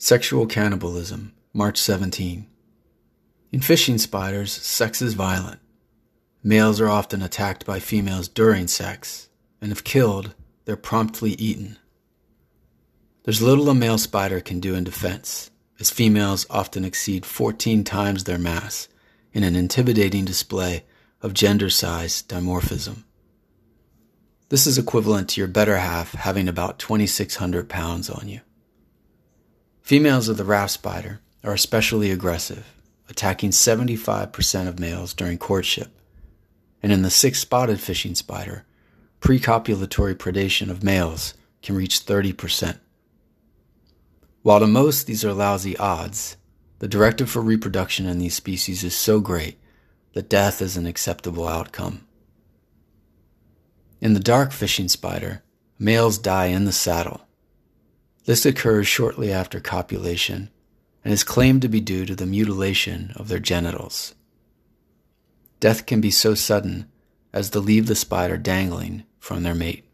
Sexual cannibalism, March 17. In fishing spiders, sex is violent. Males are often attacked by females during sex, and if killed, they're promptly eaten. There's little a male spider can do in defense, as females often exceed 14 times their mass in an intimidating display of gender size dimorphism. This is equivalent to your better half having about 2,600 pounds on you. Females of the raft spider are especially aggressive, attacking 75% of males during courtship. And in the six spotted fishing spider, precopulatory predation of males can reach 30%. While to most these are lousy odds, the directive for reproduction in these species is so great that death is an acceptable outcome. In the dark fishing spider, males die in the saddle, this occurs shortly after copulation and is claimed to be due to the mutilation of their genitals. Death can be so sudden as to leave the spider dangling from their mate.